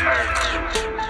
Transfer.